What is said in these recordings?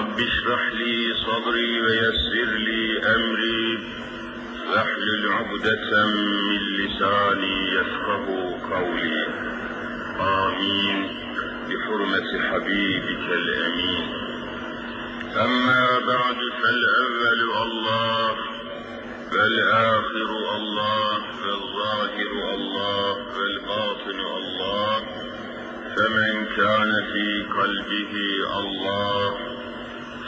رب اشرح لي صدري ويسر لي أمري. واحلل عقدة من لساني يفقه قولي. آمين. بحرمة حبيبك الأمين. أما بعد فالأول الله فالآخر الله فالظاهر الله فالباطن الله فمن كان في قلبه الله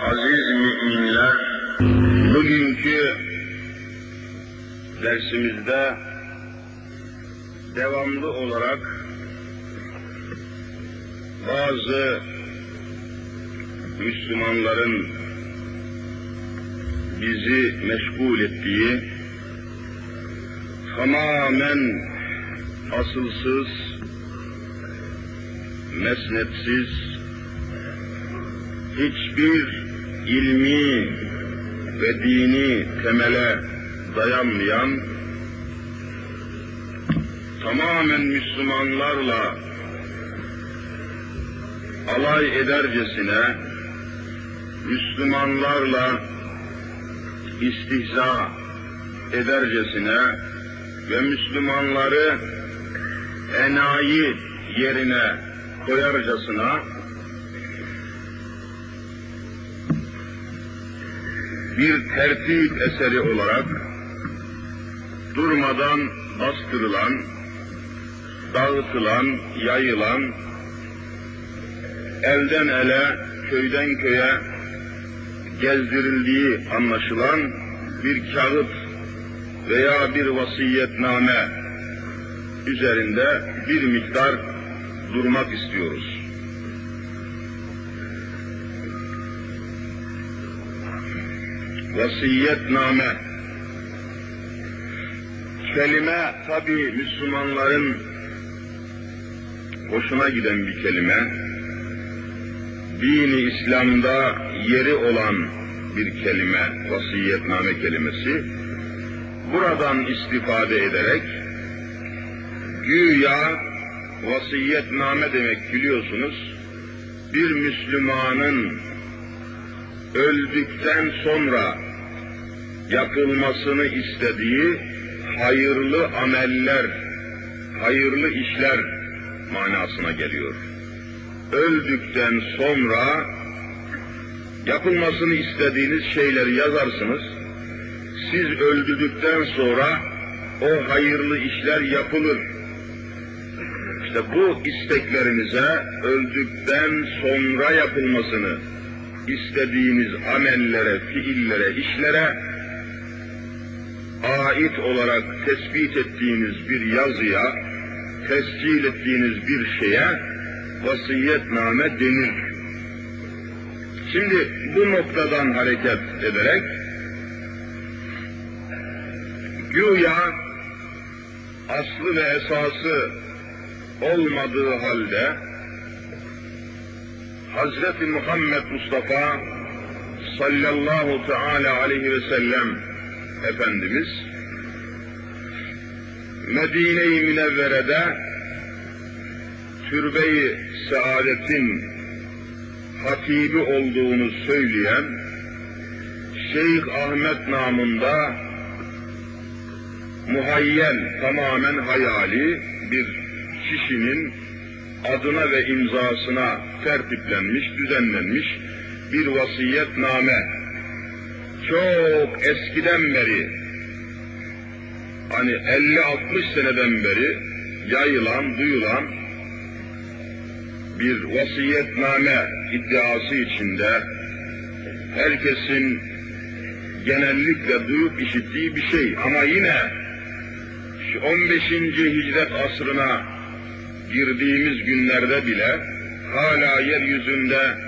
Aziz müminler, bugünkü dersimizde devamlı olarak bazı Müslümanların bizi meşgul ettiği tamamen asılsız, mesnetsiz, hiçbir ilmi ve dini temele dayanmayan, tamamen Müslümanlarla alay edercesine, Müslümanlarla istihza edercesine ve Müslümanları enayi yerine koyarcasına bir tertip eseri olarak durmadan bastırılan, dağıtılan, yayılan, elden ele, köyden köye gezdirildiği anlaşılan bir kağıt veya bir vasiyetname üzerinde bir miktar durmak istiyoruz. Vasiyetname kelime tabi Müslümanların hoşuna giden bir kelime. Dini İslam'da yeri olan bir kelime, vasiyetname kelimesi. Buradan istifade ederek güya vasiyetname demek biliyorsunuz bir Müslümanın öldükten sonra yapılmasını istediği hayırlı ameller, hayırlı işler manasına geliyor. Öldükten sonra yapılmasını istediğiniz şeyleri yazarsınız. Siz öldürdükten sonra o hayırlı işler yapılır. İşte bu isteklerinize öldükten sonra yapılmasını istediğiniz amellere, fiillere, işlere ait olarak tespit ettiğiniz bir yazıya, tescil ettiğiniz bir şeye vasiyetname denir. Şimdi bu noktadan hareket ederek güya aslı ve esası olmadığı halde Hazreti Muhammed Mustafa sallallahu teala aleyhi ve sellem Efendimiz Medine-i Münevvere'de türbe-i saadetin hatibi olduğunu söyleyen Şeyh Ahmet namında muhayyel, tamamen hayali bir kişinin adına ve imzasına tertiplenmiş, düzenlenmiş bir vasiyetname. Çok eskiden beri, hani 50-60 seneden beri yayılan, duyulan bir vasiyetname iddiası içinde herkesin genellikle duyup işittiği bir şey ama yine şu 15. hicret asrına girdiğimiz günlerde bile hala yeryüzünde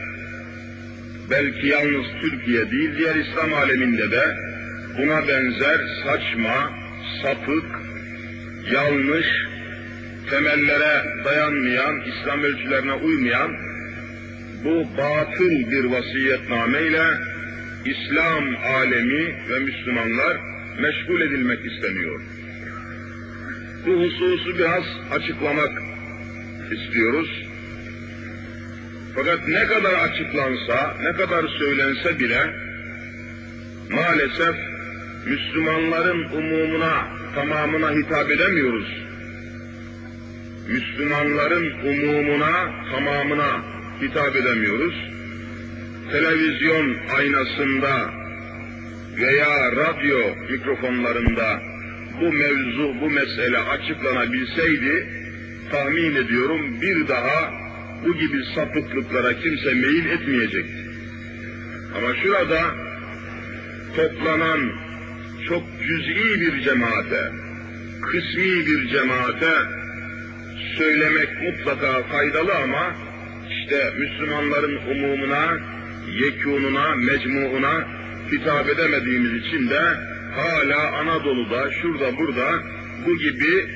belki yalnız Türkiye değil, diğer İslam aleminde de buna benzer saçma, sapık, yanlış, temellere dayanmayan, İslam ölçülerine uymayan bu batıl bir vasiyetnameyle İslam alemi ve Müslümanlar meşgul edilmek isteniyor. Bu hususu biraz açıklamak istiyoruz. Fakat ne kadar açıklansa, ne kadar söylense bile maalesef Müslümanların umumuna, tamamına hitap edemiyoruz. Müslümanların umumuna, tamamına hitap edemiyoruz. Televizyon aynasında veya radyo mikrofonlarında bu mevzu, bu mesele açıklanabilseydi, tahmin ediyorum bir daha bu gibi sapıklıklara kimse meyil etmeyecekti. Ama şurada toplanan çok cüz'i bir cemaate, kısmi bir cemaate söylemek mutlaka faydalı ama işte Müslümanların umumuna, yekununa, mecmuuna hitap edemediğimiz için de hala Anadolu'da, şurada burada bu gibi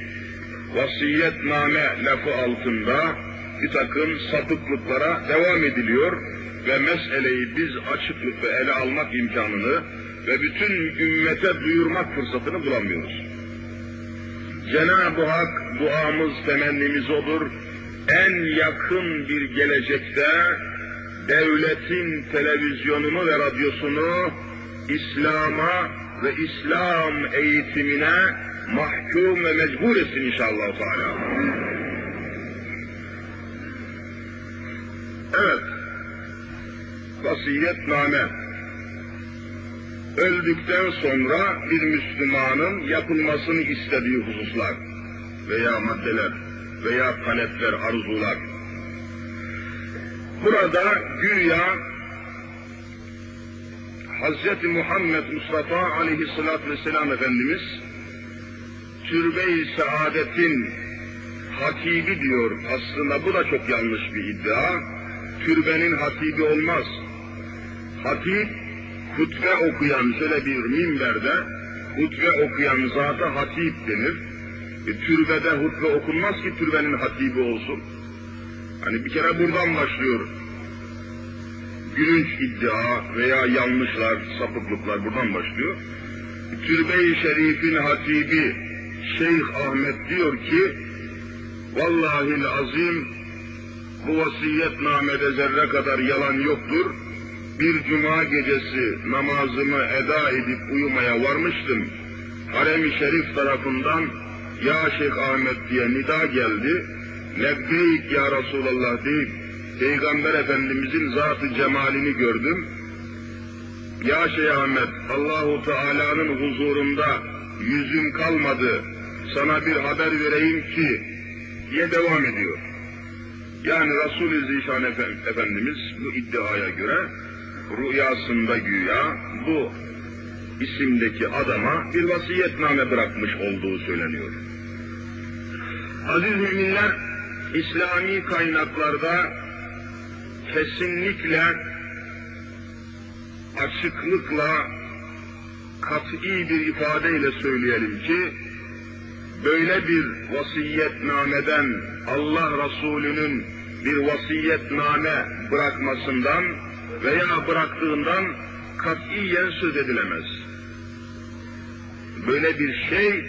vasiyetname lafı altında bir takım sapıklıklara devam ediliyor ve meseleyi biz açıklıkla ele almak imkanını ve bütün ümmete duyurmak fırsatını bulamıyoruz. Cenab-ı Hak duamız, temennimiz olur. En yakın bir gelecekte devletin televizyonunu ve radyosunu İslam'a ve İslam eğitimine mahkum ve mecbur etsin inşallah Teala. Evet, vasiyetname. Öldükten sonra bir Müslümanın yapılmasını istediği hususlar veya maddeler veya talepler, arzular. Burada güya Hz. Muhammed Mustafa aleyhissalatü vesselam Efendimiz türbe-i saadetin hatibi diyor. Aslında bu da çok yanlış bir iddia. Türbenin hatibi olmaz. Hatip, hutbe okuyan şöyle bir minberde, hutbe okuyan zata hatip denir. E, türbede hutbe okunmaz ki türbenin hatibi olsun. Hani bir kere buradan başlıyor. Gülünç iddia veya yanlışlar, sapıklıklar buradan başlıyor. E, Türbe-i Şerif'in hatibi Şeyh Ahmet diyor ki, Vallahi azim bu vasiyetnamede zerre kadar yalan yoktur. Bir cuma gecesi namazımı eda edip uyumaya varmıştım. Harem-i Şerif tarafından ya Şeyh Ahmet diye nida geldi. Lebbeyk ya Resulallah deyip Peygamber Efendimizin zatı cemalini gördüm. Ya Şeyh Ahmet Allahu Teala'nın huzurunda yüzüm kalmadı. Sana bir haber vereyim ki diye devam ediyor. Yani Resul-i Zişan Efendimiz bu iddiaya göre rüyasında güya bu isimdeki adama bir vasiyetname bırakmış olduğu söyleniyor. Aziz müminler, İslami kaynaklarda kesinlikle açıklıkla kat'i bir ifadeyle söyleyelim ki böyle bir vasiyetnameden Allah Resulü'nün bir vasiyetname bırakmasından veya bıraktığından katiyen söz edilemez. Böyle bir şey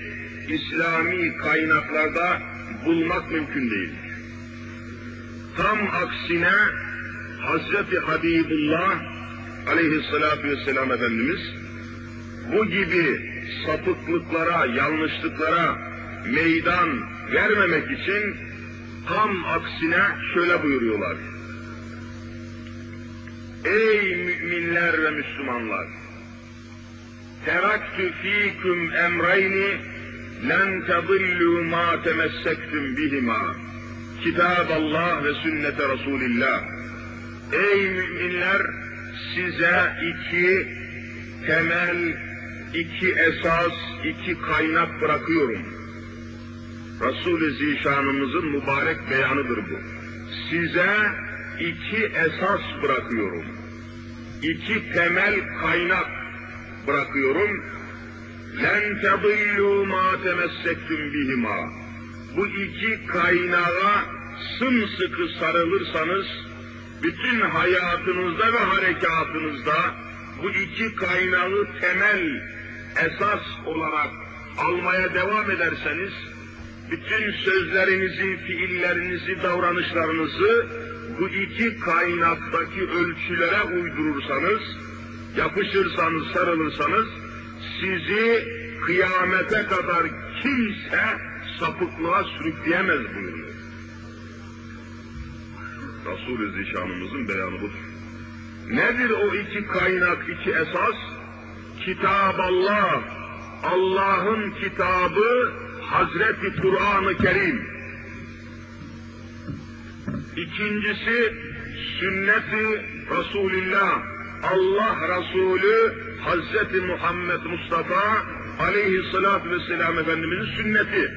İslami kaynaklarda bulmak mümkün değil. Tam aksine Hazreti Habibullah aleyhissalatü vesselam Efendimiz bu gibi sapıklıklara, yanlışlıklara meydan vermemek için tam aksine şöyle buyuruyorlar. Ey müminler ve Müslümanlar! Teraktü fîküm emreyni len tedillû mâ temessektum bihima. Kitab Allah ve sünnete Resulillah. Ey müminler! Size iki temel, iki esas, iki kaynak bırakıyorum. Resul-i Zişanımızın mübarek beyanıdır bu. Size iki esas bırakıyorum. İki temel kaynak bırakıyorum. Len tedillu ma temessektum bihima. Bu iki kaynağa sımsıkı sarılırsanız bütün hayatınızda ve harekatınızda bu iki kaynağı temel esas olarak almaya devam ederseniz bütün sözlerinizi, fiillerinizi, davranışlarınızı bu iki kaynaktaki ölçülere uydurursanız, yapışırsanız, sarılırsanız, sizi kıyamete kadar kimse sapıklığa sürükleyemez buyuruyor. Resul-i Zişanımızın beyanı budur. Nedir o iki kaynak, iki esas? Kitab Allah, Allah'ın kitabı Hazreti Kur'an-ı Kerim. İkincisi sünneti Allah Resulü Hazreti Muhammed Mustafa aleyhissalatü vesselam Efendimizin sünneti.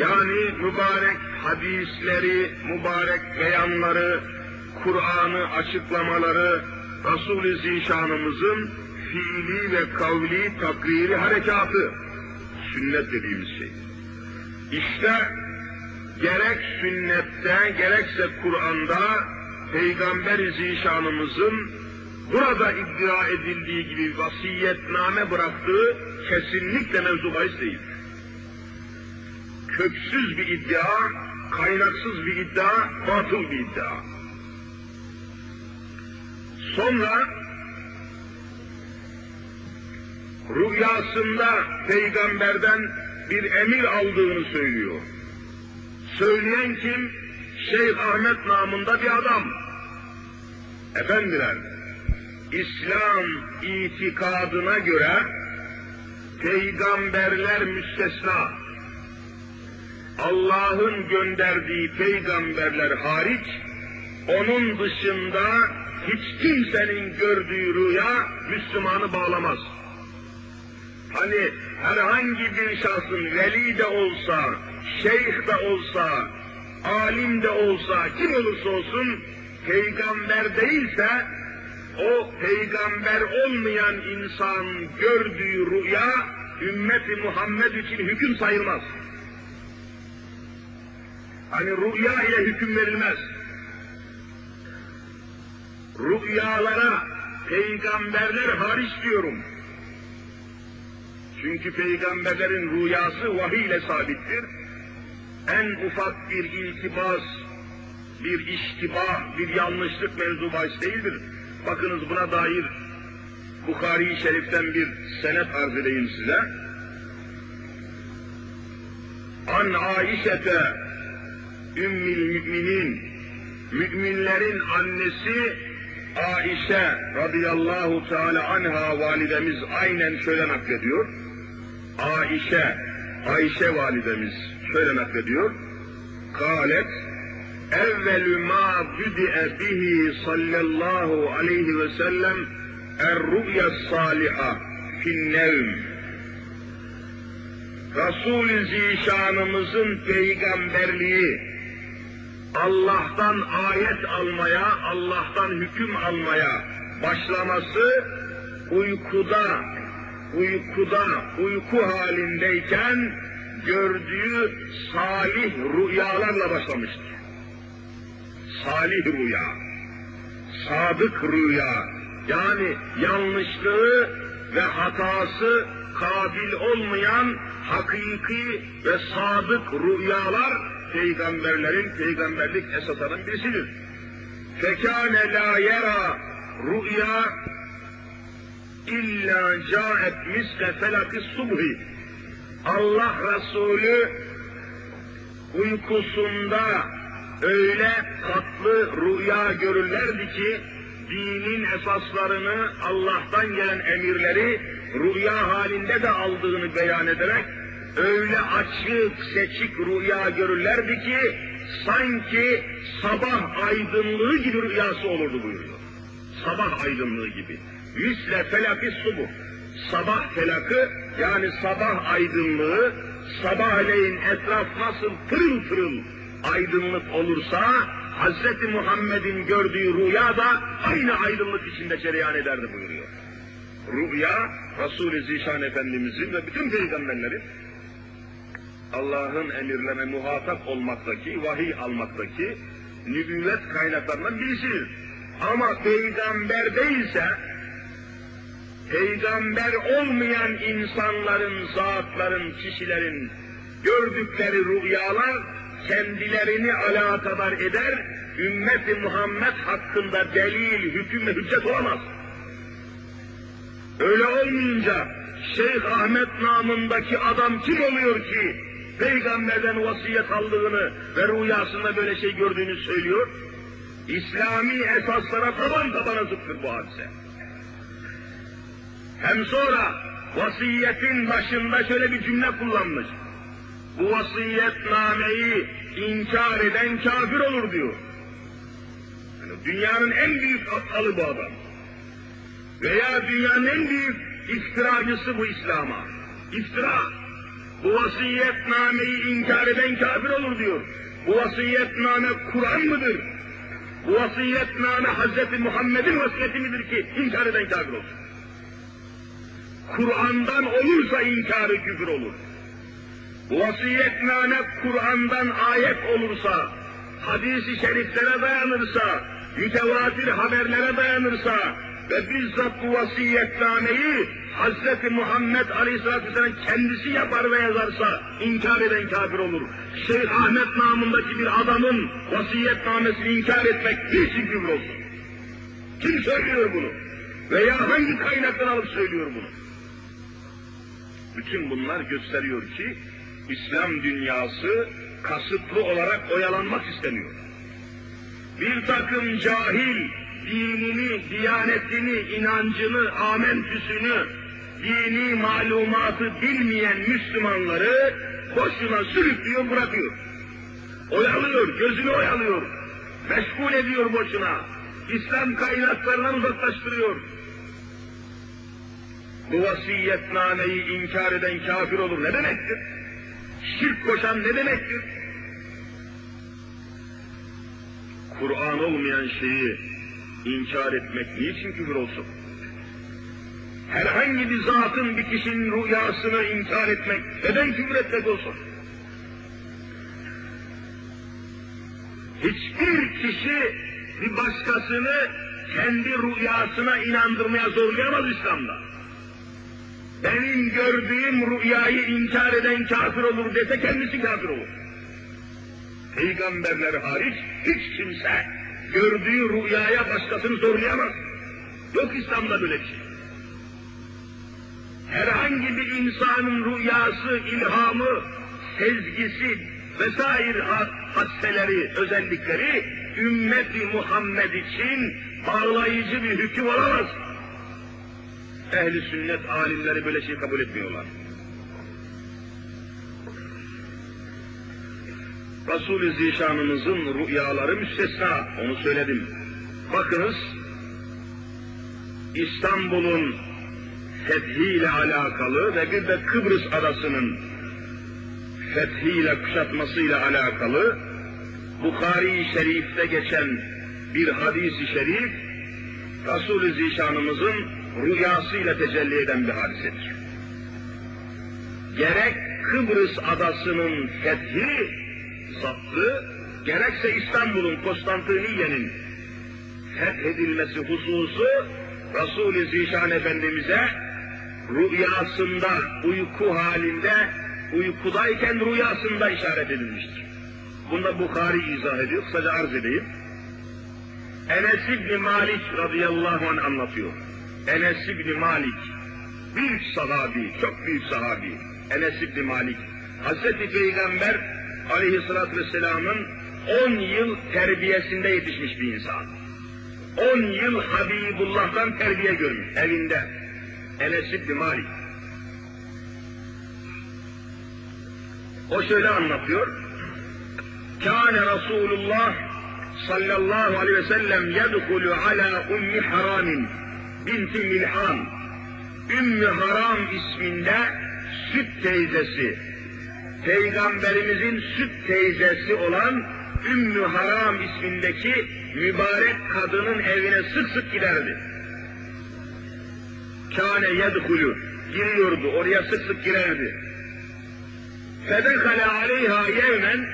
Yani mübarek hadisleri, mübarek beyanları, Kur'an'ı açıklamaları, Resul-i Zişanımızın fiili ve kavli takriri harekatı, sünnet dediğimiz şey. İşte gerek sünnette gerekse Kur'an'da Peygamber-i Zişanımızın burada iddia edildiği gibi vasiyetname bıraktığı kesinlikle mevzu bahis değil. Köksüz bir iddia, kaynaksız bir iddia, batıl bir iddia. Sonra rüyasında peygamberden bir emir aldığını söylüyor. Söyleyen kim? Şeyh Ahmet namında bir adam. Efendiler, İslam itikadına göre peygamberler müstesna. Allah'ın gönderdiği peygamberler hariç, onun dışında hiç kimsenin gördüğü rüya Müslümanı bağlamaz. Hani herhangi bir şahsın veli de olsa, şeyh de olsa, alim de olsa, kim olursa olsun, peygamber değilse, o peygamber olmayan insan gördüğü rüya, ümmeti Muhammed için hüküm sayılmaz. Hani rüya ile hüküm verilmez. Rüyalara peygamberler hariç diyorum. Çünkü peygamberlerin rüyası vahiy ile sabittir. En ufak bir iltibas, bir iştibah, bir yanlışlık mevzu bahis değildir. Bakınız buna dair Bukhari-i Şerif'ten bir senet arz edeyim size. An Aişete Ümmül Müminin müminlerin annesi Aişe radıyallahu teala anha validemiz aynen şöyle naklediyor. Aişe, Ayşe validemiz şöyle naklediyor. Kalet, evvelü ma büdi'e bihi sallallahu aleyhi ve sellem er-rü'ya saliha finnevm. Resul-i Zişanımızın peygamberliği, Allah'tan ayet almaya, Allah'tan hüküm almaya başlaması uykuda, uykuda, uyku halindeyken gördüğü salih rüyalarla başlamıştır. Salih rüya, sadık rüya, yani yanlışlığı ve hatası kabil olmayan hakiki ve sadık rüyalar peygamberlerin peygamberlik esasının birisidir. Fekâne lâ yera rüya illa caet misle felakis subhi. Allah Resulü uykusunda öyle tatlı rüya görürlerdi ki dinin esaslarını Allah'tan gelen emirleri rüya halinde de aldığını beyan ederek öyle açık seçik rüya görürlerdi ki sanki sabah aydınlığı gibi rüyası olurdu buyuruyor. Sabah aydınlığı gibi. Misle felaki subuh. Sabah felakı yani sabah aydınlığı sabahleyin etraf nasıl pırıl pırıl aydınlık olursa Hazreti Muhammed'in gördüğü rüya da aynı aydınlık içinde cereyan ederdi buyuruyor. Rüya, Resul-i Zişan Efendimizin ve bütün peygamberlerin Allah'ın emirlerine muhatap olmaktaki, vahiy almaktaki nübüvvet kaynaklarından birisidir. Ama peygamber değilse, peygamber olmayan insanların, zatların, kişilerin gördükleri rüyalar kendilerini alakadar eder, ümmeti Muhammed hakkında delil, hüküm ve hüccet olamaz. Öyle olmayınca Şeyh Ahmet namındaki adam kim oluyor ki peygamberden vasiyet aldığını ve rüyasında böyle şey gördüğünü söylüyor? İslami esaslara taban tabana zıttır bu hadise. Hem sonra vasiyetin başında şöyle bir cümle kullanmış. Bu vasiyetnameyi inkar eden kafir olur diyor. Yani dünyanın en büyük aptalı bu adam. Veya dünyanın en büyük iftiracısı bu İslam'a. İftira. Bu vasiyetnameyi inkar eden kafir olur diyor. Bu vasiyetname Kur'an mıdır? Bu vasiyetname Hz. Muhammed'in vasiyeti midir ki inkar eden kafir olsun? Kur'an'dan olursa inkarı küfür olur. Vasiyetname Kur'an'dan ayet olursa, hadisi şeriflere dayanırsa, mütevatir haberlere dayanırsa ve bizzat bu vasiyetnameyi Hz. Muhammed Aleyhisselatü Vesselam kendisi yapar ve yazarsa inkar eden kafir olur. Şeyh Ahmet namındaki bir adamın vasiyetnamesini inkar etmek niçin küfür olsun? Kim söylüyor bunu? Veya hangi kaynaktan alıp söylüyor bunu? Bütün bunlar gösteriyor ki İslam dünyası kasıtlı olarak oyalanmak istemiyor. Bir takım cahil, dinini, diyanetini, inancını, amentüsünü, dini malumatı bilmeyen Müslümanları boşuna sürüklüyor, bırakıyor. Oyalıyor, gözünü oyalıyor, meşgul ediyor boşuna. İslam kaynaklarından uzaklaştırıyor. Bu vasiyetnameyi inkar eden kafir olur ne demektir? Şirk koşan ne demektir? Kur'an olmayan şeyi inkar etmek niçin küfür olsun? Herhangi bir zatın bir kişinin rüyasını inkar etmek neden küfür etmek olsun? Hiçbir kişi bir başkasını kendi rüyasına inandırmaya zorlayamaz İslam'da. Benim gördüğüm rüyayı inkar eden kafir olur dese kendisi kafir olur. Peygamberler hariç hiç kimse gördüğü rüyaya başkasını zorlayamaz. Yok İslam'da böyle bir şey. Herhangi bir insanın rüyası, ilhamı, sezgisi vesaire hadseleri, özellikleri ümmeti Muhammed için bağlayıcı bir hüküm olamaz. Ehli sünnet alimleri böyle şey kabul etmiyorlar. Resul-i Zişanımızın rüyaları müstesna, onu söyledim. Bakınız, İstanbul'un fethiyle alakalı ve bir de Kıbrıs adasının fethiyle, kuşatmasıyla alakalı Bukhari-i Şerif'te geçen bir hadis-i şerif, Resul-i Zişanımızın rüyasıyla tecelli eden bir hadisedir. Gerek Kıbrıs adasının fethi, zaptı, gerekse İstanbul'un, Konstantiniye'nin fethedilmesi hususu Resul-i Zişan Efendimiz'e rüyasında, uyku halinde, uykudayken rüyasında işaret edilmiştir. Bunda Bukhari izah ediyor, kısaca arz edeyim. Enes İbni Malik radıyallahu anh anlatıyor. Enes İbni Malik, büyük sahabi, çok büyük sahabi. Enes İbni Malik, Hazreti Peygamber aleyhissalatü vesselamın 10 yıl terbiyesinde yetişmiş bir insan. 10 yıl Habibullah'tan terbiye görmüş elinde. Enes İbni Malik. O şöyle anlatıyor. Kâne Resulullah sallallahu aleyhi ve sellem yedhulu ala ummi haramin binti Milhan. Ümmü Haram isminde süt teyzesi, Peygamberimizin süt teyzesi olan Ümmü Haram ismindeki mübarek kadının evine sık sık giderdi. Kâne yedhulü, giriyordu, oraya sık sık girerdi. Fedekale aleyha yevmen,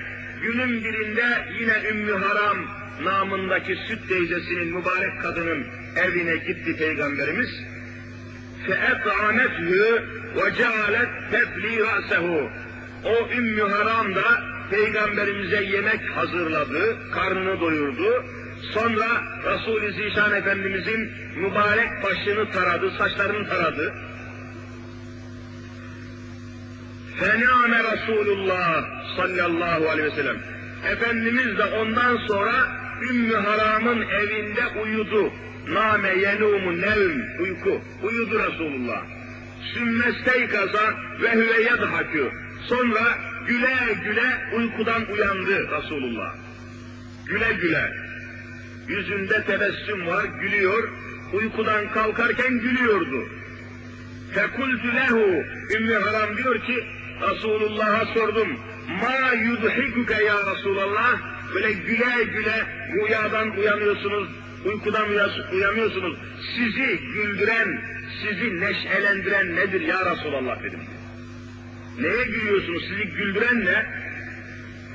günün birinde yine Ümmü Haram namındaki süt teyzesinin mübarek kadının evine gitti Peygamberimiz. فَاَطْعَمَتْهُ وَجَعَلَتْ تَفْلِي رَأْسَهُ O Ümmü Haram da Peygamberimize yemek hazırladı, karnını doyurdu. Sonra Resul-i Zişan Efendimizin mübarek başını taradı, saçlarını taradı. Fename Resulullah sallallahu aleyhi ve sellem. Efendimiz de ondan sonra Ümmü Haram'ın evinde uyudu. Name yenumu nevm, uyku. Uyudu Resulullah. Sümmesteykaza ve hüve yadhakü. Sonra güle güle uykudan uyandı Resulullah. Güle güle. Yüzünde tebessüm var, gülüyor. Uykudan kalkarken gülüyordu. Fekultü lehu. Ümmü Haram diyor ki, Resulullah'a sordum. Ma yudhikuke ya Resulallah. Böyle güle güle rüyadan uyanıyorsunuz, uykudan uyanıyorsunuz. Sizi güldüren, sizi neşelendiren nedir ya Resulallah dedim. Neye gülüyorsunuz? Sizi güldüren ne?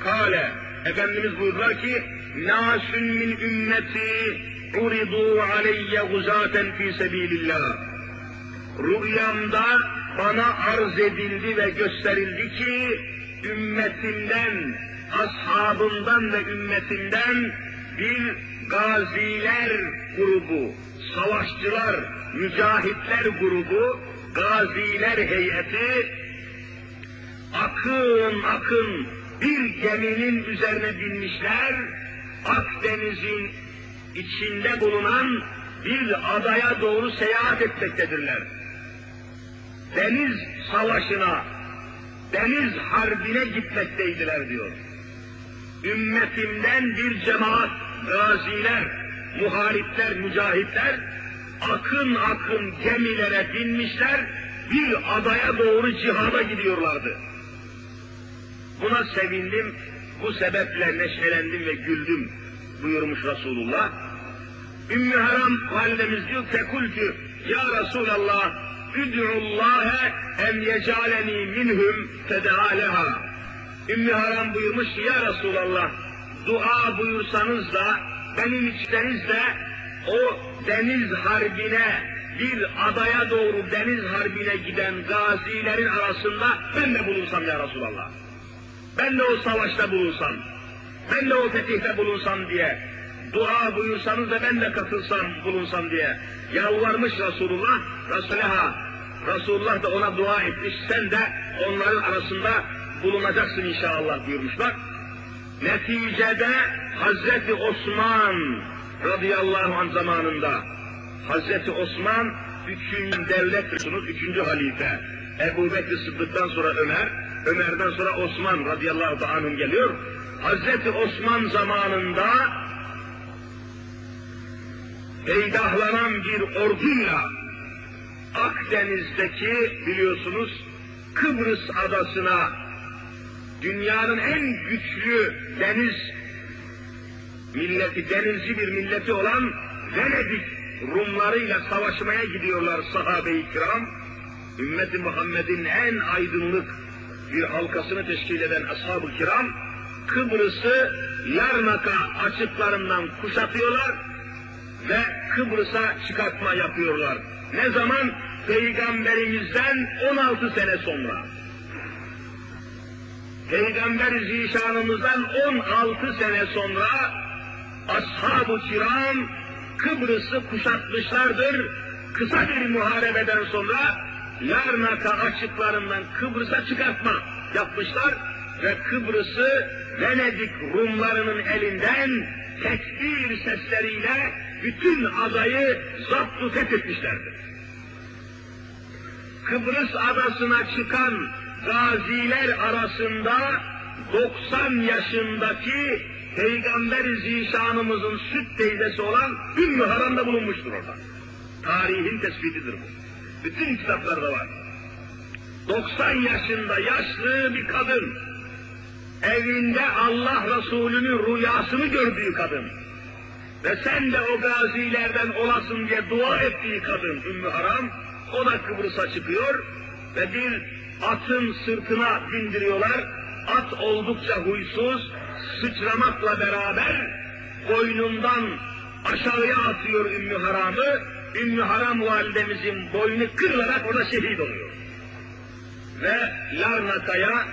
Kale. Efendimiz buyurdular ki, Nâsün min ümmeti uridu aleyye guzaten fi sebilillah. Rüyamda bana arz edildi ve gösterildi ki, ümmetimden, ashabımdan ve ümmetimden bir gaziler grubu, savaşçılar, mücahitler grubu, gaziler heyeti, akın akın bir geminin üzerine binmişler, Akdeniz'in içinde bulunan bir adaya doğru seyahat etmektedirler. Deniz savaşına, deniz harbine gitmekteydiler diyor. Ümmetimden bir cemaat, gaziler, muharipler, mücahitler, akın akın gemilere binmişler, bir adaya doğru cihada gidiyorlardı. Buna sevindim, bu sebeple neşelendim ve güldüm buyurmuş Resulullah. Ümmü Haram validemiz diyor fekultü ya Resulallah üd'ullâhe en yecaleni minhum fedealeha. Ümmü Haram buyurmuş ya Resulallah dua buyursanız da benim içteniz de o deniz harbine bir adaya doğru deniz harbine giden gazilerin arasında ben de bulunsam ya Resulallah. Ben de o savaşta bulunsam, ben de o fetihte bulunsam diye dua buyursanız da ben de katılsam, bulunsam diye yalvarmış Resulullah, Resulullah, Resulullah da ona dua etmiş, sen de onların arasında bulunacaksın inşallah buyurmuşlar. Neticede Hazreti Osman radıyallahu anh zamanında Hazreti Osman üçüncü devlet üçüncü halife. Ebu Bekir Sıddık'tan sonra Ömer, Ömer'den sonra Osman radıyallahu anh geliyor. Hazreti Osman zamanında peydahlanan bir orduyla Akdeniz'deki biliyorsunuz Kıbrıs adasına dünyanın en güçlü deniz milleti, denizci bir milleti olan Venedik Rumlarıyla savaşmaya gidiyorlar sahabe-i kiram. Ümmeti Muhammed'in en aydınlık bir halkasını teşkil eden ashab-ı kiram, Kıbrıs'ı Larnaka açıklarından kuşatıyorlar ve Kıbrıs'a çıkartma yapıyorlar. Ne zaman? Peygamberimizden 16 sene sonra. Peygamber zişanımızdan 16 sene sonra ashab-ı kiram Kıbrıs'ı kuşatmışlardır. Kısa bir muharebeden sonra Larnaka açıklarından Kıbrıs'a çıkartma yapmışlar ve Kıbrıs'ı Venedik Rumlarının elinden tekbir sesleriyle bütün adayı zaptu fethetmişlerdir. Kıbrıs adasına çıkan gaziler arasında 90 yaşındaki Peygamber-i Zişanımızın süt teyzesi olan Ümmü Haram da bulunmuştur orada. Tarihin tespitidir bu. Bütün kitaplarda var. 90 yaşında yaşlı bir kadın. evinde Allah Resulü'nün rüyasını gördüğü kadın ve sen de o gazilerden olasın diye dua ettiği kadın Ümmü Haram, o da Kıbrıs'a çıkıyor ve bir atın sırtına bindiriyorlar. At oldukça huysuz, sıçramakla beraber boynundan aşağıya atıyor Ümmü Haram'ı. Ümmü Haram validemizin boynu kırılarak orada şehit oluyor. Ve Larnaka'ya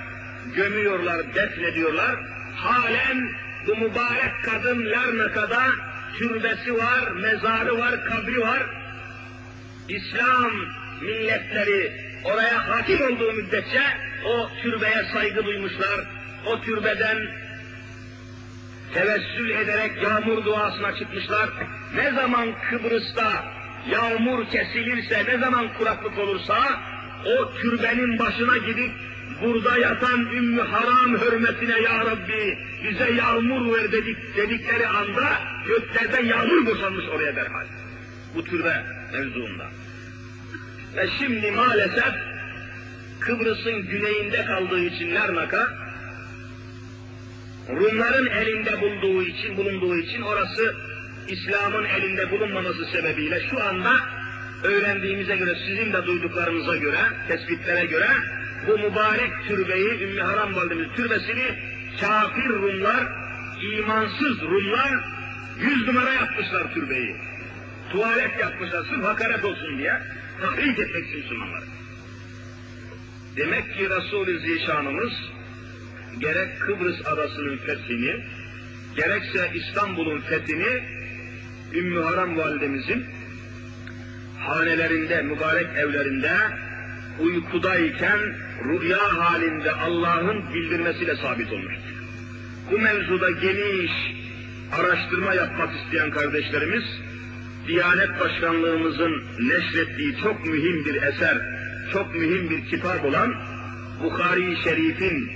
gömüyorlar, defnediyorlar. Halen bu mübarek kadın Larnaka'da türbesi var, mezarı var, kabri var. İslam milletleri oraya hakim olduğu müddetçe o türbeye saygı duymuşlar. O türbeden tevessül ederek yağmur duasına çıkmışlar. Ne zaman Kıbrıs'ta yağmur kesilirse, ne zaman kuraklık olursa o türbenin başına gidip burada yatan Ümmü Haram hürmetine ya Rabbi bize yağmur ver dedik, dedikleri anda göklerden yağmur boşanmış oraya derhal. Bu türbe mevzuunda. Ve şimdi maalesef Kıbrıs'ın güneyinde kaldığı için Larnaka, Rumların elinde bulduğu için, bulunduğu için orası İslam'ın elinde bulunmaması sebebiyle şu anda öğrendiğimize göre, sizin de duyduklarınıza göre, tespitlere göre bu mübarek türbeyi, Ümmü Haram Validemiz türbesini kafir Rumlar, imansız Rumlar yüz numara yapmışlar türbeyi. Tuvalet yapmışlar sırf hakaret olsun diye, tahrik etmek için Müslümanlar. Demek ki Resul-i Zişanımız gerek Kıbrıs adasının fethini, gerekse İstanbul'un fethini Ümmü Haram validemizin hanelerinde, mübarek evlerinde uykudayken rüya halinde Allah'ın bildirmesiyle sabit olmuştur. Bu mevzuda geniş araştırma yapmak isteyen kardeşlerimiz, Diyanet Başkanlığımızın neşrettiği çok mühim bir eser, çok mühim bir kitap olan Bukhari-i Şerif'in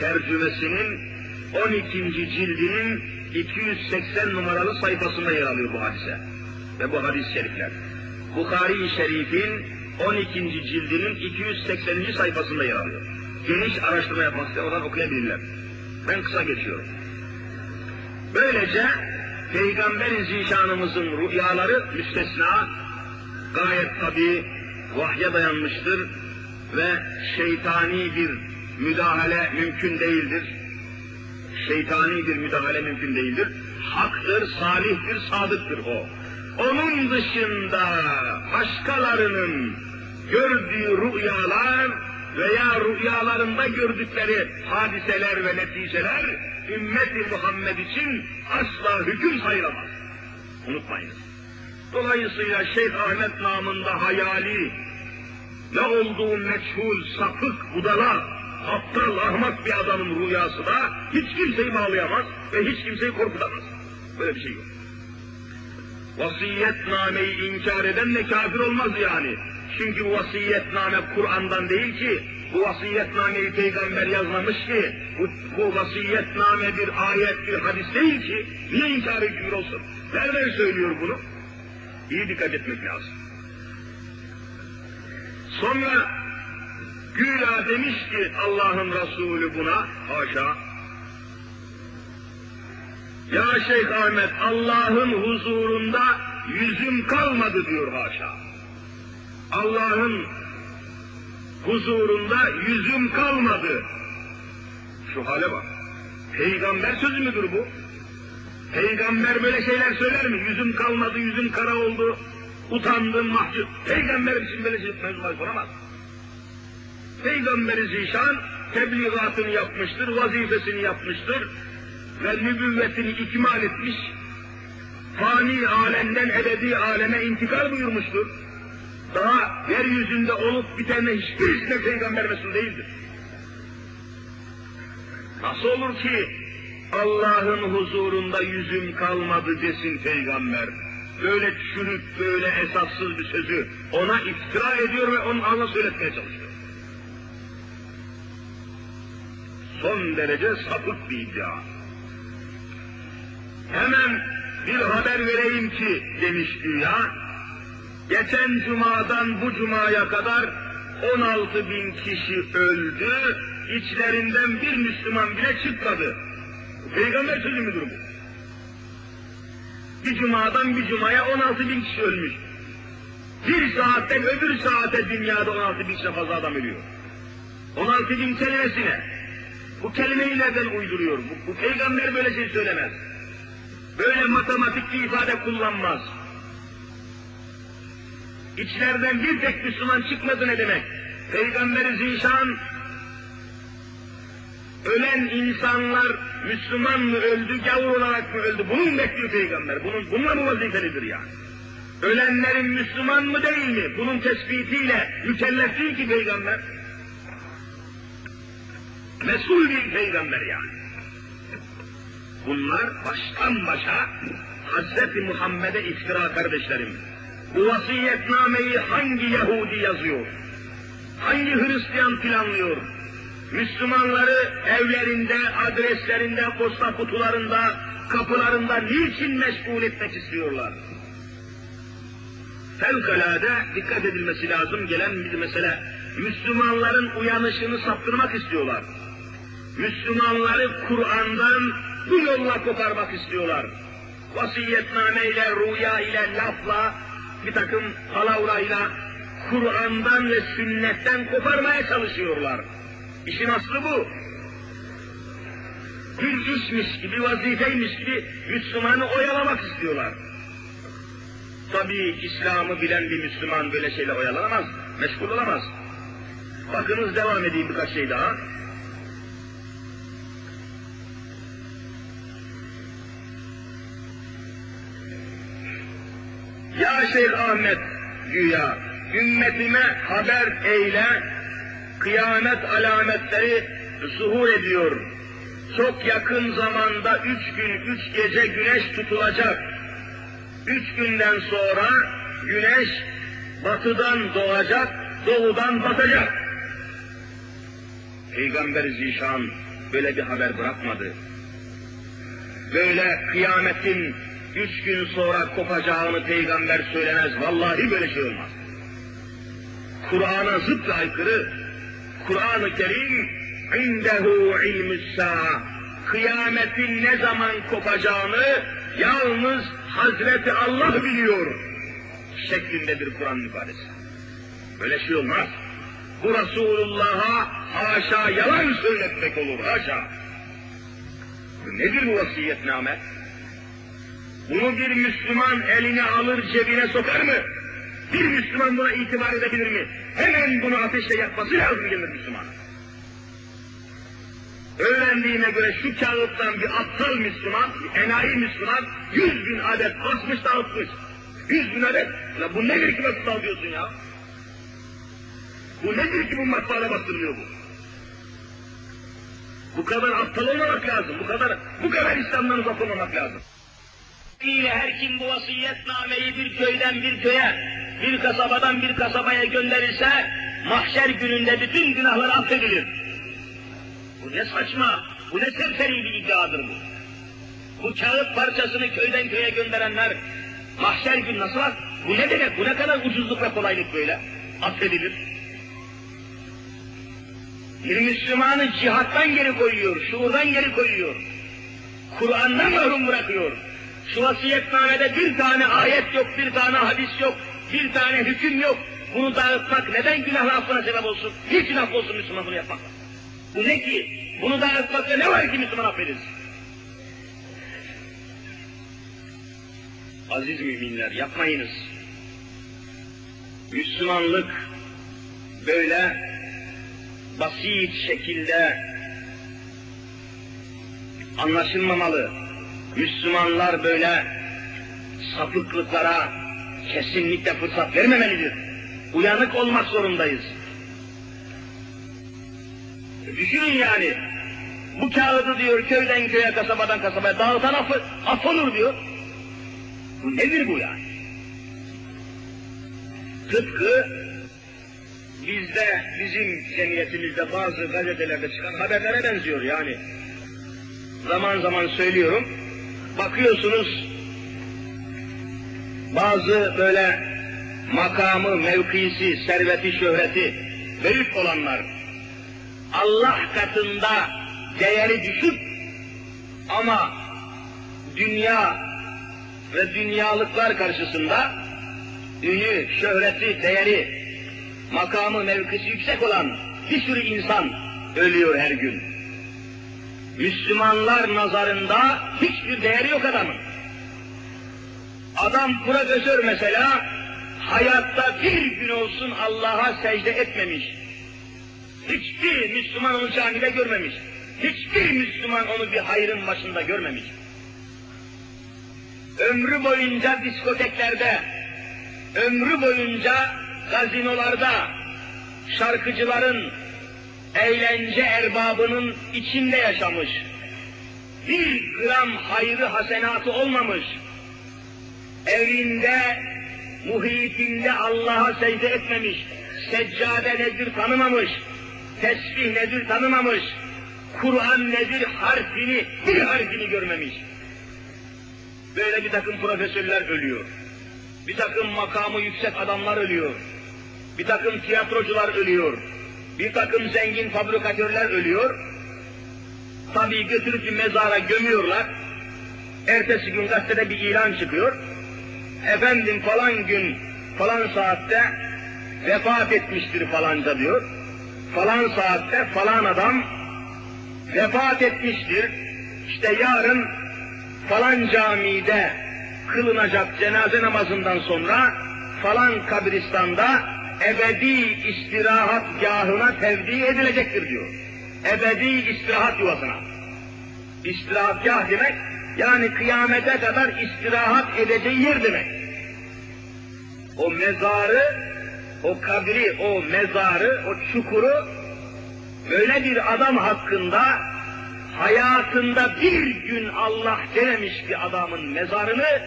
tercümesinin 12. cildinin 280 numaralı sayfasında yer alıyor bu hadise ve bu hadis-i şerifler. Bukhari-i Şerif'in 12. cildinin 280. sayfasında yer alıyor. Geniş araştırma yapmak isteyen oradan okuyabilirler. Ben kısa geçiyorum. Böylece Peygamber-i Zişanımızın rüyaları müstesna, gayet tabi vahye dayanmıştır ve şeytani bir müdahale mümkün değildir. Şeytani bir müdahale mümkün değildir. Haktır, salihtir, sadıktır o. Onun dışında başkalarının gördüğü rüyalar veya rüyalarında gördükleri hadiseler ve neticeler ümmeti Muhammed için asla hüküm sayılamaz. Unutmayın. Dolayısıyla Şeyh Ahmet namında hayali, ne olduğu meçhul, sapık, budala, aptal, ahmak bir adamın rüyası da hiç kimseyi bağlayamaz ve hiç kimseyi korkutamaz. Böyle bir şey yok. Vasiyetnameyi inkar eden de kafir olmaz yani. Çünkü vasiyetname Kur'an'dan değil ki, bu vasiyetnameyi peygamber yazmamış ki, bu, bu vasiyetname bir ayet, bir hadis değil ki, niye inkar hükmür olsun? Nereden söylüyor bunu? İyi dikkat etmek lazım. Sonra güya demiş ki Allah'ın Resulü buna, haşa, ya Şeyh Ahmet Allah'ın huzurunda yüzüm kalmadı diyor haşa. Allah'ın huzurunda yüzüm kalmadı. Şu hale bak. Peygamber sözü müdür bu? Peygamber böyle şeyler söyler mi? Yüzüm kalmadı, yüzüm kara oldu, utandım, mahcup. Peygamber için böyle şey mevzular kuramaz. Peygamberi zişan tebliğatını yapmıştır, vazifesini yapmıştır ve nübüvvetini ikmal etmiş, fani alemden ebedi aleme intikal buyurmuştur. Daha yeryüzünde olup bitene hiçbir peygamber mesul değildir. Nasıl olur ki Allah'ın huzurunda yüzüm kalmadı desin peygamber. Böyle çürük, böyle esassız bir sözü ona iftira ediyor ve onun ağzına söyletmeye çalışıyor. Son derece sapık bir iddia. Hemen bir haber vereyim ki demiş güya, geçen cumadan bu cumaya kadar 16 bin kişi öldü, içlerinden bir Müslüman bile çıkmadı. Peygamber sözü müdür bu? Bir cumadan bir cumaya 16 bin kişi ölmüş. Bir saatten öbür saate dünyada 16 bin kişi fazla adam ölüyor. 16 bin kelimesine. Bu kelimeyi nereden uyduruyor? Bu, bu peygamber böyle şey söylemez. Böyle matematik bir ifade kullanmaz. İçlerden bir tek Müslüman çıkmadı ne demek? Peygamberi zişan ölen insanlar Müslüman mı öldü, gavur olarak mı öldü? Bunun bekliyor peygamber. Bunun, bununla mı vazifelidir yani? Ölenlerin Müslüman mı değil mi? Bunun tespitiyle mükellef değil ki peygamber. Mesul bir peygamber yani. Bunlar baştan başa Hazreti Muhammed'e iftira kardeşlerim. Bu vasiyetnameyi hangi Yahudi yazıyor? Hangi Hristiyan planlıyor? Müslümanları evlerinde, adreslerinde, posta kutularında, kapılarında niçin meşgul etmek istiyorlar? Fevkalade dikkat edilmesi lazım gelen bir mesele. Müslümanların uyanışını saptırmak istiyorlar. Müslümanları Kur'an'dan bu yolla koparmak istiyorlar. Vasiyetname ile, rüya ile, lafla, bir takım palavrayla Kur'an'dan ve sünnetten koparmaya çalışıyorlar. İşin aslı bu. Bir işmiş gibi, vazifeymiş gibi Müslümanı oyalamak istiyorlar. Tabii İslam'ı bilen bir Müslüman böyle şeyle oyalanamaz, meşgul olamaz. Bakınız devam edeyim birkaç şey daha. Ya Şeyh Ahmet güya ümmetime haber eyle kıyamet alametleri zuhur ediyor. Çok yakın zamanda üç gün, üç gece güneş tutulacak. Üç günden sonra güneş batıdan doğacak, doğudan batacak. Peygamber Zişan böyle bir haber bırakmadı. Böyle kıyametin üç gün sonra kopacağını peygamber söylemez. Vallahi böyle şey olmaz. Kur'an'a zıt aykırı. Kur'an-ı Kerim indehu ilmüssa kıyametin ne zaman kopacağını yalnız Hazreti Allah biliyor şeklindedir Kur'an ifadesi. Böyle şey olmaz. Bu Resulullah'a haşa yalan söyletmek olur, haşa. Nedir bu vasiyetname? Bunu bir Müslüman eline alır cebine sokar mı? Bir Müslüman buna itibar edebilir mi? Hemen bunu ateşle yakması lazım gelir Müslüman. Öğrendiğime göre şu kağıttan bir aptal Müslüman, bir enayi Müslüman, yüz bin adet basmış dağıtmış. Yüz bin adet. La bu nedir ki nasıl dağıtıyorsun ya? Bu nedir ki bu matbaada bastırılıyor bu? Bu kadar aptal olmamak lazım. Bu kadar bu kadar İslam'dan uzak olmamak lazım. İyle her kim bu vasiyetnameyi bir köyden bir köye, bir kasabadan bir kasabaya gönderirse mahşer gününde bütün günahları affedilir. Bu ne saçma, bu ne serseri bir iddiadır bu. Bu kağıt parçasını köyden köye gönderenler mahşer gün nasıl af? Bu ne demek, bu ne kadar ucuzluk ve kolaylık böyle? Affedilir. Bir Müslümanı cihattan geri koyuyor, şuurdan geri koyuyor. Kur'an'dan mahrum bırakıyor. Şu vasiyetnamede bir tane ayet yok, bir tane hadis yok, bir tane hüküm yok. Bunu dağıtmak neden günah affına sebep olsun? Hiç günah olsun Müslüman bunu yapmak. Bu ne ki? Bunu dağıtmakta ne var ki Müslüman affedilsin? Aziz müminler yapmayınız. Müslümanlık böyle basit şekilde anlaşılmamalı. Müslümanlar böyle sapıklıklara kesinlikle fırsat vermemelidir. Uyanık olmak zorundayız. Düşünün yani, bu kağıdı diyor köyden köye, kasabadan kasabaya dağıtan affı, affolur diyor. Bu nedir bu yani? Tıpkı bizde, bizim cemiyetimizde bazı gazetelerde çıkan haberlere benziyor yani. Zaman zaman söylüyorum, bakıyorsunuz bazı böyle makamı, mevkisi, serveti, şöhreti büyük olanlar Allah katında değeri düşük ama dünya ve dünyalıklar karşısında ünü, şöhreti, değeri, makamı, mevkisi yüksek olan bir sürü insan ölüyor her gün. Müslümanlar nazarında hiçbir değeri yok adamın. Adam profesör mesela hayatta bir gün olsun Allah'a secde etmemiş. Hiçbir Müslüman onu camide görmemiş. Hiçbir Müslüman onu bir hayrın başında görmemiş. Ömrü boyunca diskoteklerde, ömrü boyunca gazinolarda, şarkıcıların, eğlence erbabının içinde yaşamış. Bir gram hayrı hasenatı olmamış. Evinde, muhitinde Allah'a secde etmemiş. Seccade nedir tanımamış. Tesbih nedir tanımamış. Kur'an nedir harfini, bir harfini görmemiş. Böyle bir takım profesörler ölüyor. Bir takım makamı yüksek adamlar ölüyor. Bir takım tiyatrocular ölüyor. Bir takım zengin fabrikatörler ölüyor. Tabii götürüp mezara gömüyorlar. Ertesi gün gazetede bir ilan çıkıyor. Efendim falan gün, falan saatte vefat etmiştir falanca diyor. Falan saatte falan adam vefat etmiştir. İşte yarın falan camide kılınacak cenaze namazından sonra falan kabristanda ebedi istirahatgahına tevdi edilecektir diyor. Ebedi istirahat yuvasına. İstirahatgah demek yani kıyamete kadar istirahat edeceği yer demek. O mezarı, o kabri, o mezarı, o çukuru böyle bir adam hakkında hayatında bir gün Allah dememiş bir adamın mezarını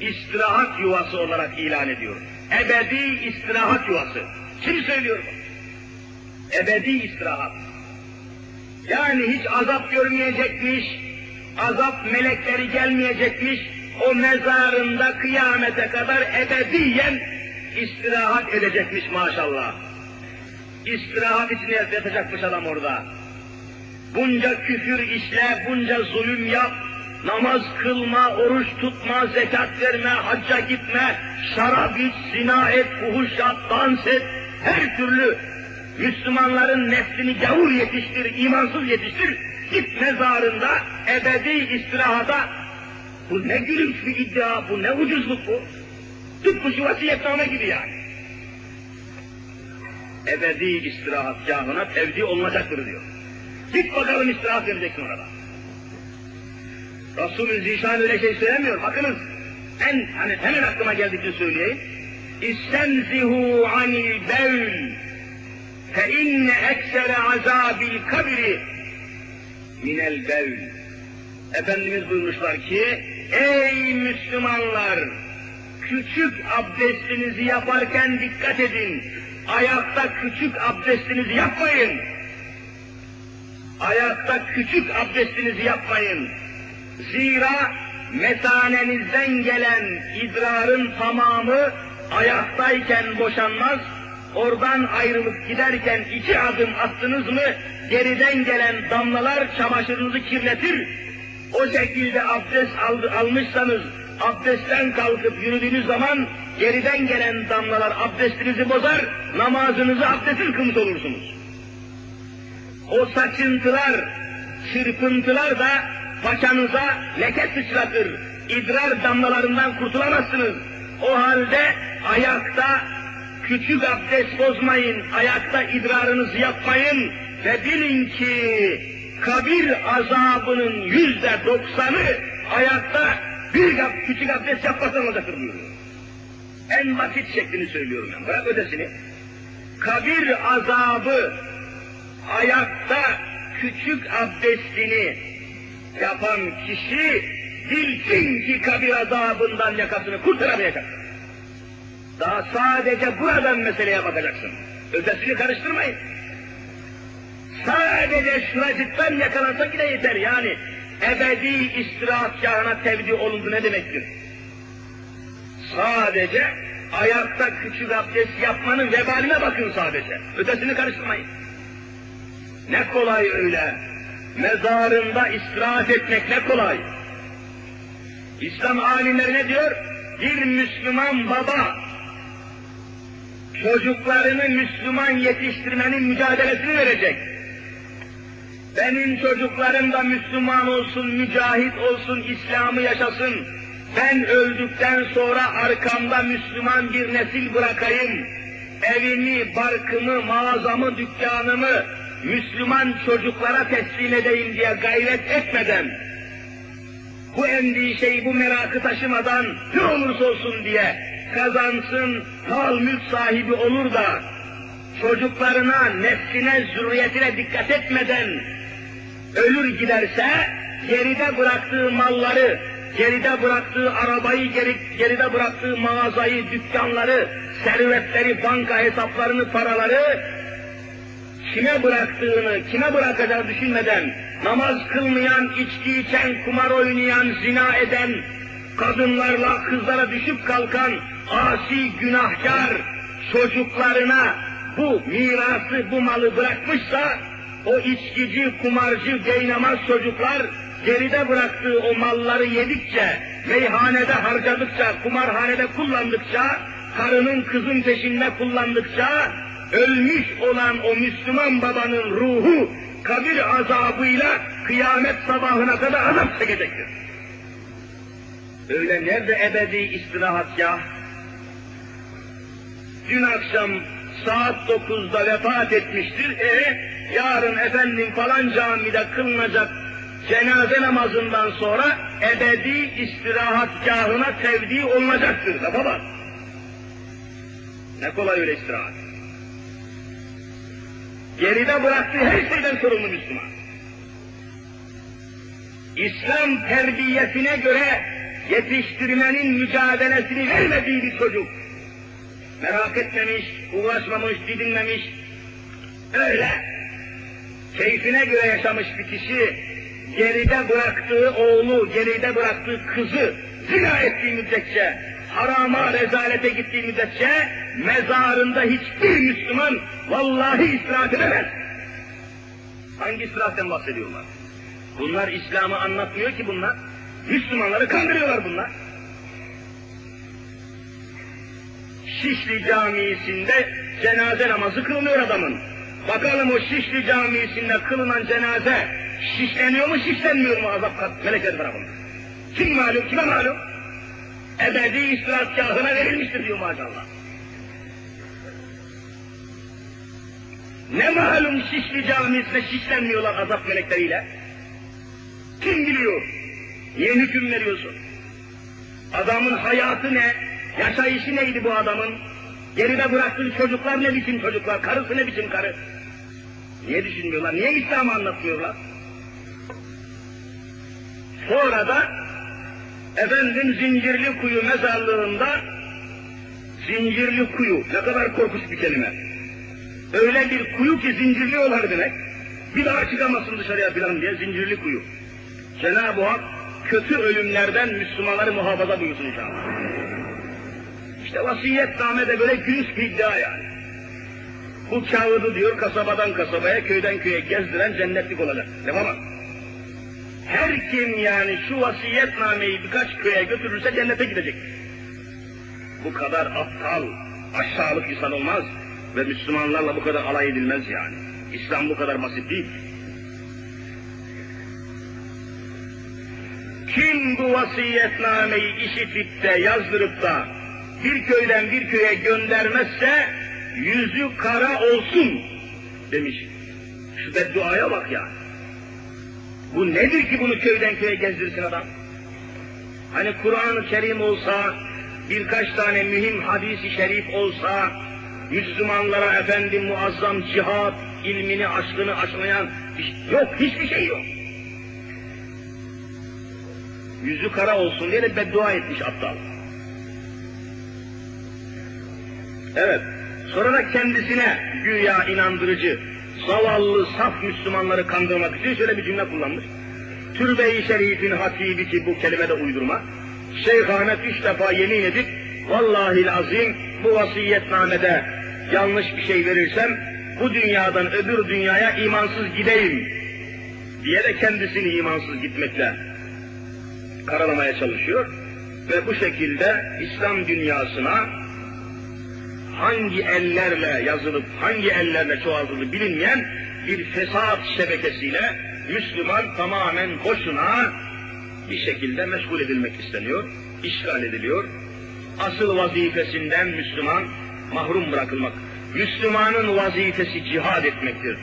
istirahat yuvası olarak ilan ediyor. Ebedi istirahat yuvası. Kim söylüyor bu? Ebedi istirahat. Yani hiç azap görmeyecekmiş, azap melekleri gelmeyecekmiş, o mezarında kıyamete kadar ebediyen istirahat edecekmiş maşallah. İstirahat içinde yatacakmış adam orada. Bunca küfür işle, bunca zulüm yap, namaz kılma, oruç tutma, zekat verme, hacca gitme, şarap iç, zina et, fuhuş yap, dans et, her türlü Müslümanların neslini gavur yetiştir, imansız yetiştir, git mezarında ebedi istirahata. Bu ne gülünç bir iddia, bu ne ucuzluk bu. Tıpkı vasiyetname gibi yani. Ebedi istirahatgahına tevdi olunacaktır diyor. Git bakalım istirahat vereceksin orada. Resulü Zişan öyle şey söylemiyor. Bakınız en hani hemen aklıma geldikçe söyleyeyim. İstenzihu anil bevl fe inne eksere azabil kabri minel bevl. Efendimiz buyurmuşlar ki ey Müslümanlar küçük abdestinizi yaparken dikkat edin. Ayakta küçük abdestinizi yapmayın. Ayakta küçük abdestinizi yapmayın. Zira metanenizden gelen idrarın tamamı ayaktayken boşanmaz, oradan ayrılıp giderken iki adım attınız mı geriden gelen damlalar çamaşırınızı kirletir. O şekilde abdest aldı, almışsanız abdestten kalkıp yürüdüğünüz zaman geriden gelen damlalar abdestinizi bozar, namazınızı abdestsiz kılmış olursunuz. O saçıntılar, çırpıntılar da paçanıza leke sıçratır. İdrar damlalarından kurtulamazsınız. O halde ayakta küçük abdest bozmayın, ayakta idrarınızı yapmayın ve bilin ki kabir azabının yüzde doksanı ayakta bir küçük abdest yapmasan olacaktır buyuruyor. En basit şeklini söylüyorum ben. Bırak ötesini. Kabir azabı ayakta küçük abdestini yapan kişi bilsin ki kabir azabından yakasını kurtaramayacak. Daha sadece buradan meseleye bakacaksın. Ötesini karıştırmayın. Sadece şuracıktan yakalansak yine yeter yani. Ebedi istirahatgahına tevdi olundu ne demektir? Sadece ayakta küçük abdest yapmanın vebaline bakın sadece. Ötesini karıştırmayın. Ne kolay öyle. Mezarında istirahat etmek ne kolay. İslam alimleri ne diyor? Bir Müslüman baba çocuklarını Müslüman yetiştirmenin mücadelesini verecek. Benim çocuklarım da Müslüman olsun, mücahit olsun, İslam'ı yaşasın. Ben öldükten sonra arkamda Müslüman bir nesil bırakayım. Evimi, barkımı, mağazamı, dükkanımı Müslüman çocuklara teslim edeyim diye gayret etmeden, bu endişeyi, bu merakı taşımadan ne olursa olsun diye kazansın, mal mülk sahibi olur da çocuklarına, nefsine, zürriyetine dikkat etmeden ölür giderse geride bıraktığı malları, geride bıraktığı arabayı, geri, geride bıraktığı mağazayı, dükkanları, servetleri, banka hesaplarını, paraları kime bıraktığını, kime bırakacağını düşünmeden namaz kılmayan, içki içen, kumar oynayan, zina eden, kadınlarla, kızlara düşüp kalkan asi, günahkar çocuklarına bu mirası, bu malı bırakmışsa o içkici, kumarcı, beynamaz çocuklar geride bıraktığı o malları yedikçe, meyhanede harcadıkça, kumarhanede kullandıkça, karının kızın peşinde kullandıkça, ölmüş olan o Müslüman babanın ruhu kabir azabıyla kıyamet sabahına kadar azap çekecektir. Öyle nerede ebedi istirahatgah? Dün akşam saat dokuzda vefat etmiştir. E yarın efendim falan camide kılınacak cenaze namazından sonra ebedi istirahatgahına tevdi olunacaktır. Lafa bak. Ne kolay öyle istirahat. Geride bıraktığı her şeyden sorumlu Müslüman. İslam terbiyesine göre yetiştirmenin mücadelesini vermediği bir çocuk. Merak etmemiş, uğraşmamış, didinmemiş, öyle keyfine göre yaşamış bir kişi, geride bıraktığı oğlu, geride bıraktığı kızı zina ettiği müddetçe, harama, rezalete gittiği müddetçe, mezarında hiçbir Müslüman vallahi istirahat edemez. Hangi istirahatten bahsediyorlar? Bunlar İslam'ı anlatmıyor ki bunlar. Müslümanları kandırıyorlar bunlar. Şişli Camii'sinde cenaze namazı kılınıyor adamın. Bakalım o Şişli Camii'sinde kılınan cenaze şişleniyor mu şişlenmiyor mu azap melekler tarafından? Kim malum, kime malum? Ebedi istirahatgahına verilmiştir diyor maşallah. Ne malum Şişli Camii'sinde şişlenmiyorlar azap melekleriyle? Kim biliyor? Niye hüküm veriyorsun? Adamın hayatı ne? Yaşayışı neydi bu adamın? Geride bıraktığı çocuklar ne biçim çocuklar? Karısı ne biçim karı? Niye düşünmüyorlar? Niye İslam'ı anlatmıyorlar? Sonra da efendim Zincirli Kuyu mezarlığında Zincirli Kuyu ne kadar korkunç bir kelime. Öyle bir kuyu ki zincirliyorlar demek. Bir daha çıkamasın dışarıya filan diye zincirli kuyu. Cenab-ı Hak kötü ölümlerden Müslümanları muhafaza buyursun inşallah. İşte vasiyetname de böyle gülüş bir iddia yani. Bu kağıdı diyor kasabadan kasabaya, köyden köye gezdiren cennetlik olacak. Devam bak. Her kim yani şu vasiyetnameyi birkaç köye götürürse cennete gidecek. Bu kadar aptal, aşağılık insan olmaz ve Müslümanlarla bu kadar alay edilmez yani. İslam bu kadar basit değil. Kim bu vasiyetnameyi işitip de yazdırıp da bir köyden bir köye göndermezse yüzü kara olsun demiş. Şu bedduaya bak ya. Bu nedir ki bunu köyden köye gezdirsin adam? Hani Kur'an-ı Kerim olsa, birkaç tane mühim hadisi şerif olsa, Müslümanlara efendim muazzam cihat, ilmini, aşkını aşmayan, yok hiçbir şey yok. Yüzü kara olsun diye de beddua etmiş aptal. Evet, sonra da kendisine güya inandırıcı, zavallı, saf Müslümanları kandırmak için şöyle bir cümle kullanmış. Türbe-i Şerif'in hatibi ki bu kelime de uydurma. Şeyh Ahmet üç defa yemin edip, vallahi azim bu vasiyetnamede yanlış bir şey verirsem bu dünyadan öbür dünyaya imansız gideyim diye de kendisini imansız gitmekle karalamaya çalışıyor. Ve bu şekilde İslam dünyasına hangi ellerle yazılıp hangi ellerle çoğaltılıp bilinmeyen bir fesat şebekesiyle Müslüman tamamen boşuna bir şekilde meşgul edilmek isteniyor, işgal ediliyor. Asıl vazifesinden Müslüman mahrum bırakılmak. Müslümanın vazifesi cihad etmektir.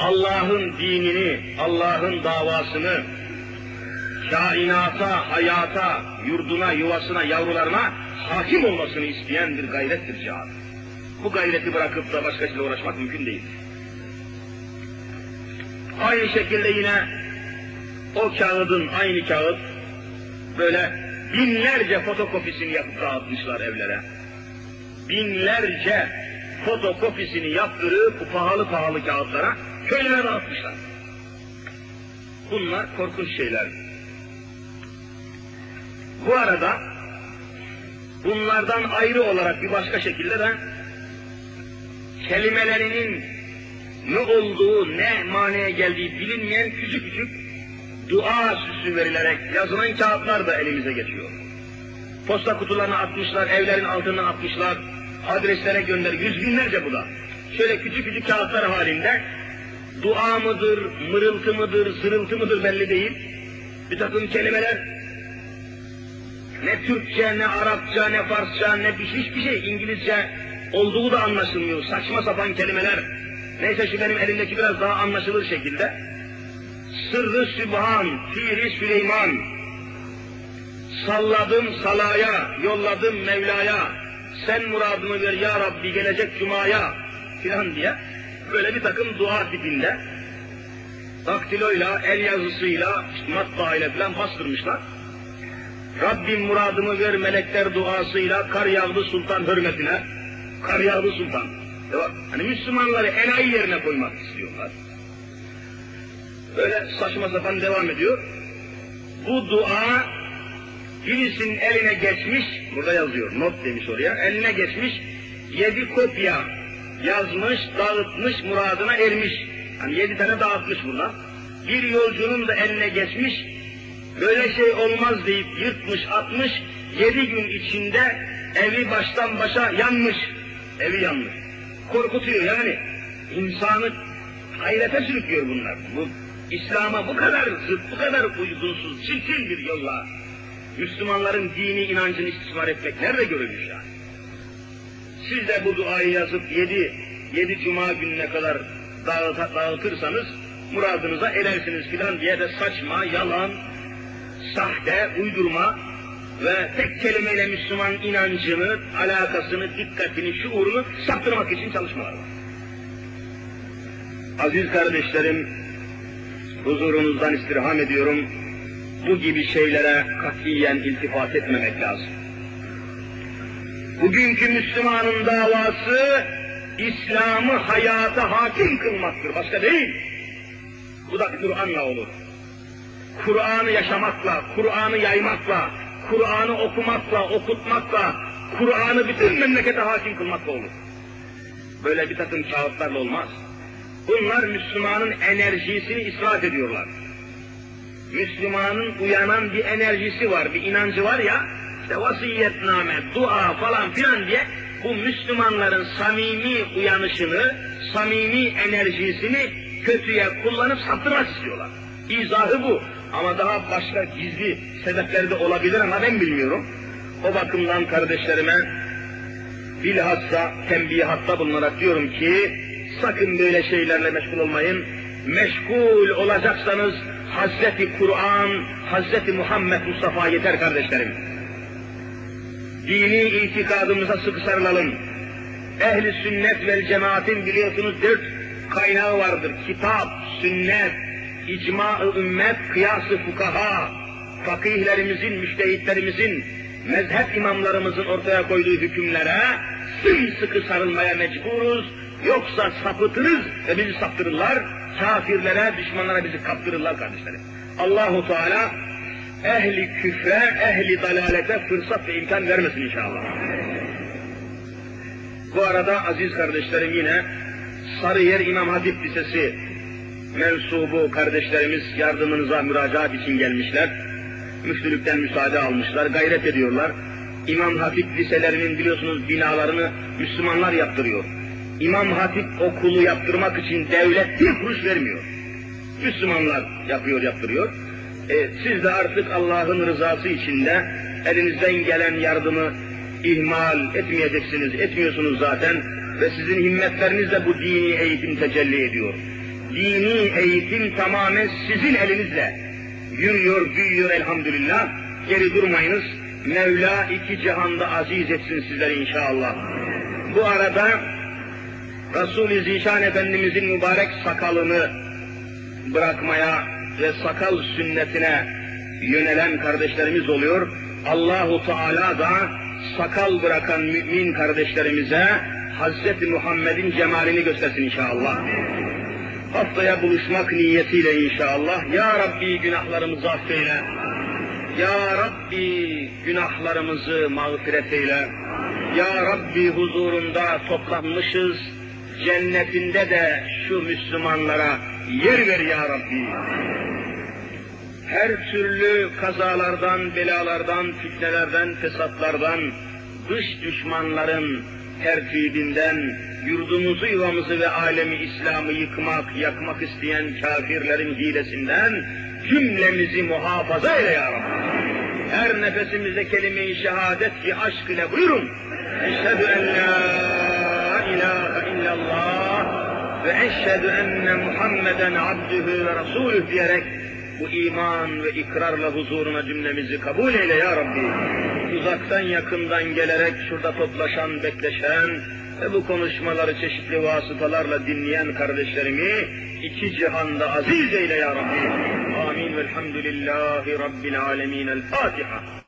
Allah'ın dinini, Allah'ın davasını kainata, hayata, yurduna, yuvasına, yavrularına hakim olmasını isteyen bir gayrettir cihad. Bu gayreti bırakıp da başkasıyla uğraşmak mümkün değil. Aynı şekilde yine o kağıdın aynı kağıt böyle binlerce fotokopisini yapıp dağıtmışlar evlere. Binlerce fotokopisini yaptırıp bu pahalı pahalı kağıtlara köylere dağıtmışlar. Bunlar korkunç şeyler. Bu arada bunlardan ayrı olarak bir başka şekilde de kelimelerinin ne olduğu, ne manaya geldiği bilinmeyen küçük küçük dua süsü verilerek yazılan kağıtlar da elimize geçiyor. Posta kutularına atmışlar, evlerin altından atmışlar, adreslere gönder, yüz binlerce bu da. Şöyle küçük küçük kağıtlar halinde dua mıdır, mırıltı mıdır, zırıltı mıdır belli değil. Bir takım kelimeler ne Türkçe, ne Arapça, ne Farsça, ne bir hiçbir şey İngilizce olduğu da anlaşılmıyor. Saçma sapan kelimeler. Neyse şu benim elimdeki biraz daha anlaşılır şekilde. Sırrı Sübhan, Fiili Süleyman. Salladım salaya, yolladım Mevla'ya. Sen muradımı ver ya Rabbi gelecek Cuma'ya filan diye. Böyle bir takım dua tipinde. Daktiloyla, el yazısıyla, işte matbaayla filan bastırmışlar. Rabbim muradımı ver melekler duasıyla kar yağdı sultan hürmetine. Kar yağdı sultan. E hani Müslümanları enayi yerine koymak istiyorlar. Böyle saçma sapan devam ediyor. Bu dua birisinin eline geçmiş, burada yazıyor, not demiş oraya, eline geçmiş, yedi kopya yazmış, dağıtmış, muradına ermiş. Hani yedi tane dağıtmış bunlar. Bir yolcunun da eline geçmiş, böyle şey olmaz deyip yırtmış, atmış, yedi gün içinde evi baştan başa yanmış. Evi yanmış. Korkutuyor yani. insanı hayrete sürüklüyor bunlar. Bu İslam'a bu kadar zıt, bu kadar uygunsuz, çirkin bir yolla Müslümanların dini inancını istismar etmek nerede görülmüş yani? Siz de bu duayı yazıp yedi, yedi cuma gününe kadar dağıt, dağıtırsanız muradınıza erersiniz filan diye de saçma, yalan, sahte, uydurma ve tek kelimeyle Müslüman inancını, alakasını, dikkatini, şuurunu saptırmak için çalışmalar var. Aziz kardeşlerim, huzurunuzdan istirham ediyorum. Bu gibi şeylere katiyen iltifat etmemek lazım. Bugünkü Müslümanın davası İslam'ı hayata hakim kılmaktır, başka değil. Bu da Kur'an'la olur. Kur'an'ı yaşamakla, Kur'an'ı yaymakla, Kur'an'ı okumakla, okutmakla, Kur'an'ı bütün memlekete hakim kılmakla olur. Böyle bir takım kağıtlarla olmaz. Bunlar Müslümanın enerjisini israf ediyorlar. Müslümanın uyanan bir enerjisi var, bir inancı var ya, işte vasiyetname, dua falan filan diye bu Müslümanların samimi uyanışını, samimi enerjisini kötüye kullanıp saptırmak istiyorlar. İzahı bu. Ama daha başka gizli sebepleri de olabilir ama ben bilmiyorum. O bakımdan kardeşlerime bilhassa tembihatta bulunarak diyorum ki sakın böyle şeylerle meşgul olmayın. Meşgul olacaksanız Hazreti Kur'an, Hazreti Muhammed Mustafa yeter kardeşlerim. Dini itikadımıza sıkı sarılalım. Ehli sünnet vel cemaatin biliyorsunuz dört kaynağı vardır. Kitap, sünnet, icma-ı ümmet, kıyas-ı fukaha, fakihlerimizin, müştehitlerimizin, mezhep imamlarımızın ortaya koyduğu hükümlere sımsıkı sarılmaya mecburuz. Yoksa sapıtırız ve bizi saptırırlar. Kafirlere, düşmanlara bizi kaptırırlar kardeşlerim. Allahu Teala ehli küfre, ehli dalalete fırsat ve imkan vermesin inşallah. Bu arada aziz kardeşlerim yine Sarıyer İmam Hatip Lisesi mensubu kardeşlerimiz yardımınıza müracaat için gelmişler. Müftülükten müsaade almışlar, gayret ediyorlar. İmam Hatip liselerinin biliyorsunuz binalarını Müslümanlar yaptırıyor. İmam Hatip okulu yaptırmak için devlet bir kuruş vermiyor. Müslümanlar yapıyor, yaptırıyor. E, siz de artık Allah'ın rızası içinde elinizden gelen yardımı ihmal etmeyeceksiniz, etmiyorsunuz zaten ve sizin himmetlerinizle bu dini eğitim tecelli ediyor. Dini eğitim tamamen sizin elinizle yürüyor, büyüyor elhamdülillah. Geri durmayınız. Mevla iki cihanda aziz etsin sizleri inşallah. Bu arada Resul-i Zişan Efendimizin mübarek sakalını bırakmaya ve sakal sünnetine yönelen kardeşlerimiz oluyor. Allahu Teala da sakal bırakan mümin kardeşlerimize Hazreti Muhammed'in cemalini göstersin inşallah. Haftaya buluşmak niyetiyle inşallah. Ya Rabbi günahlarımızı affeyle. Ya Rabbi günahlarımızı mağfiret eyle. Ya Rabbi huzurunda toplanmışız. Cennetinde de şu Müslümanlara yer ver ya Rabbi. Her türlü kazalardan, belalardan, fitnelerden, fesatlardan, dış düşmanların tertibinden, yurdumuzu, yuvamızı ve alemi İslam'ı yıkmak, yakmak isteyen kafirlerin hilesinden cümlemizi muhafaza eyle ya Rabbi. Her nefesimizde kelime-i şehadet ki aşk ile buyurun. Eşhedü en la ilahe illallah ve eşhedü enne Muhammeden abdühü ve rasulüh diyerek bu iman ve ikrarla huzuruna cümlemizi kabul eyle ya Rabbi. Uzaktan yakından gelerek şurada toplaşan, bekleşen ve bu konuşmaları çeşitli vasıtalarla dinleyen kardeşlerimi iki cihanda aziz eyle ya Rabbi. Amin velhamdülillahi rabbil alemin. El Fatiha.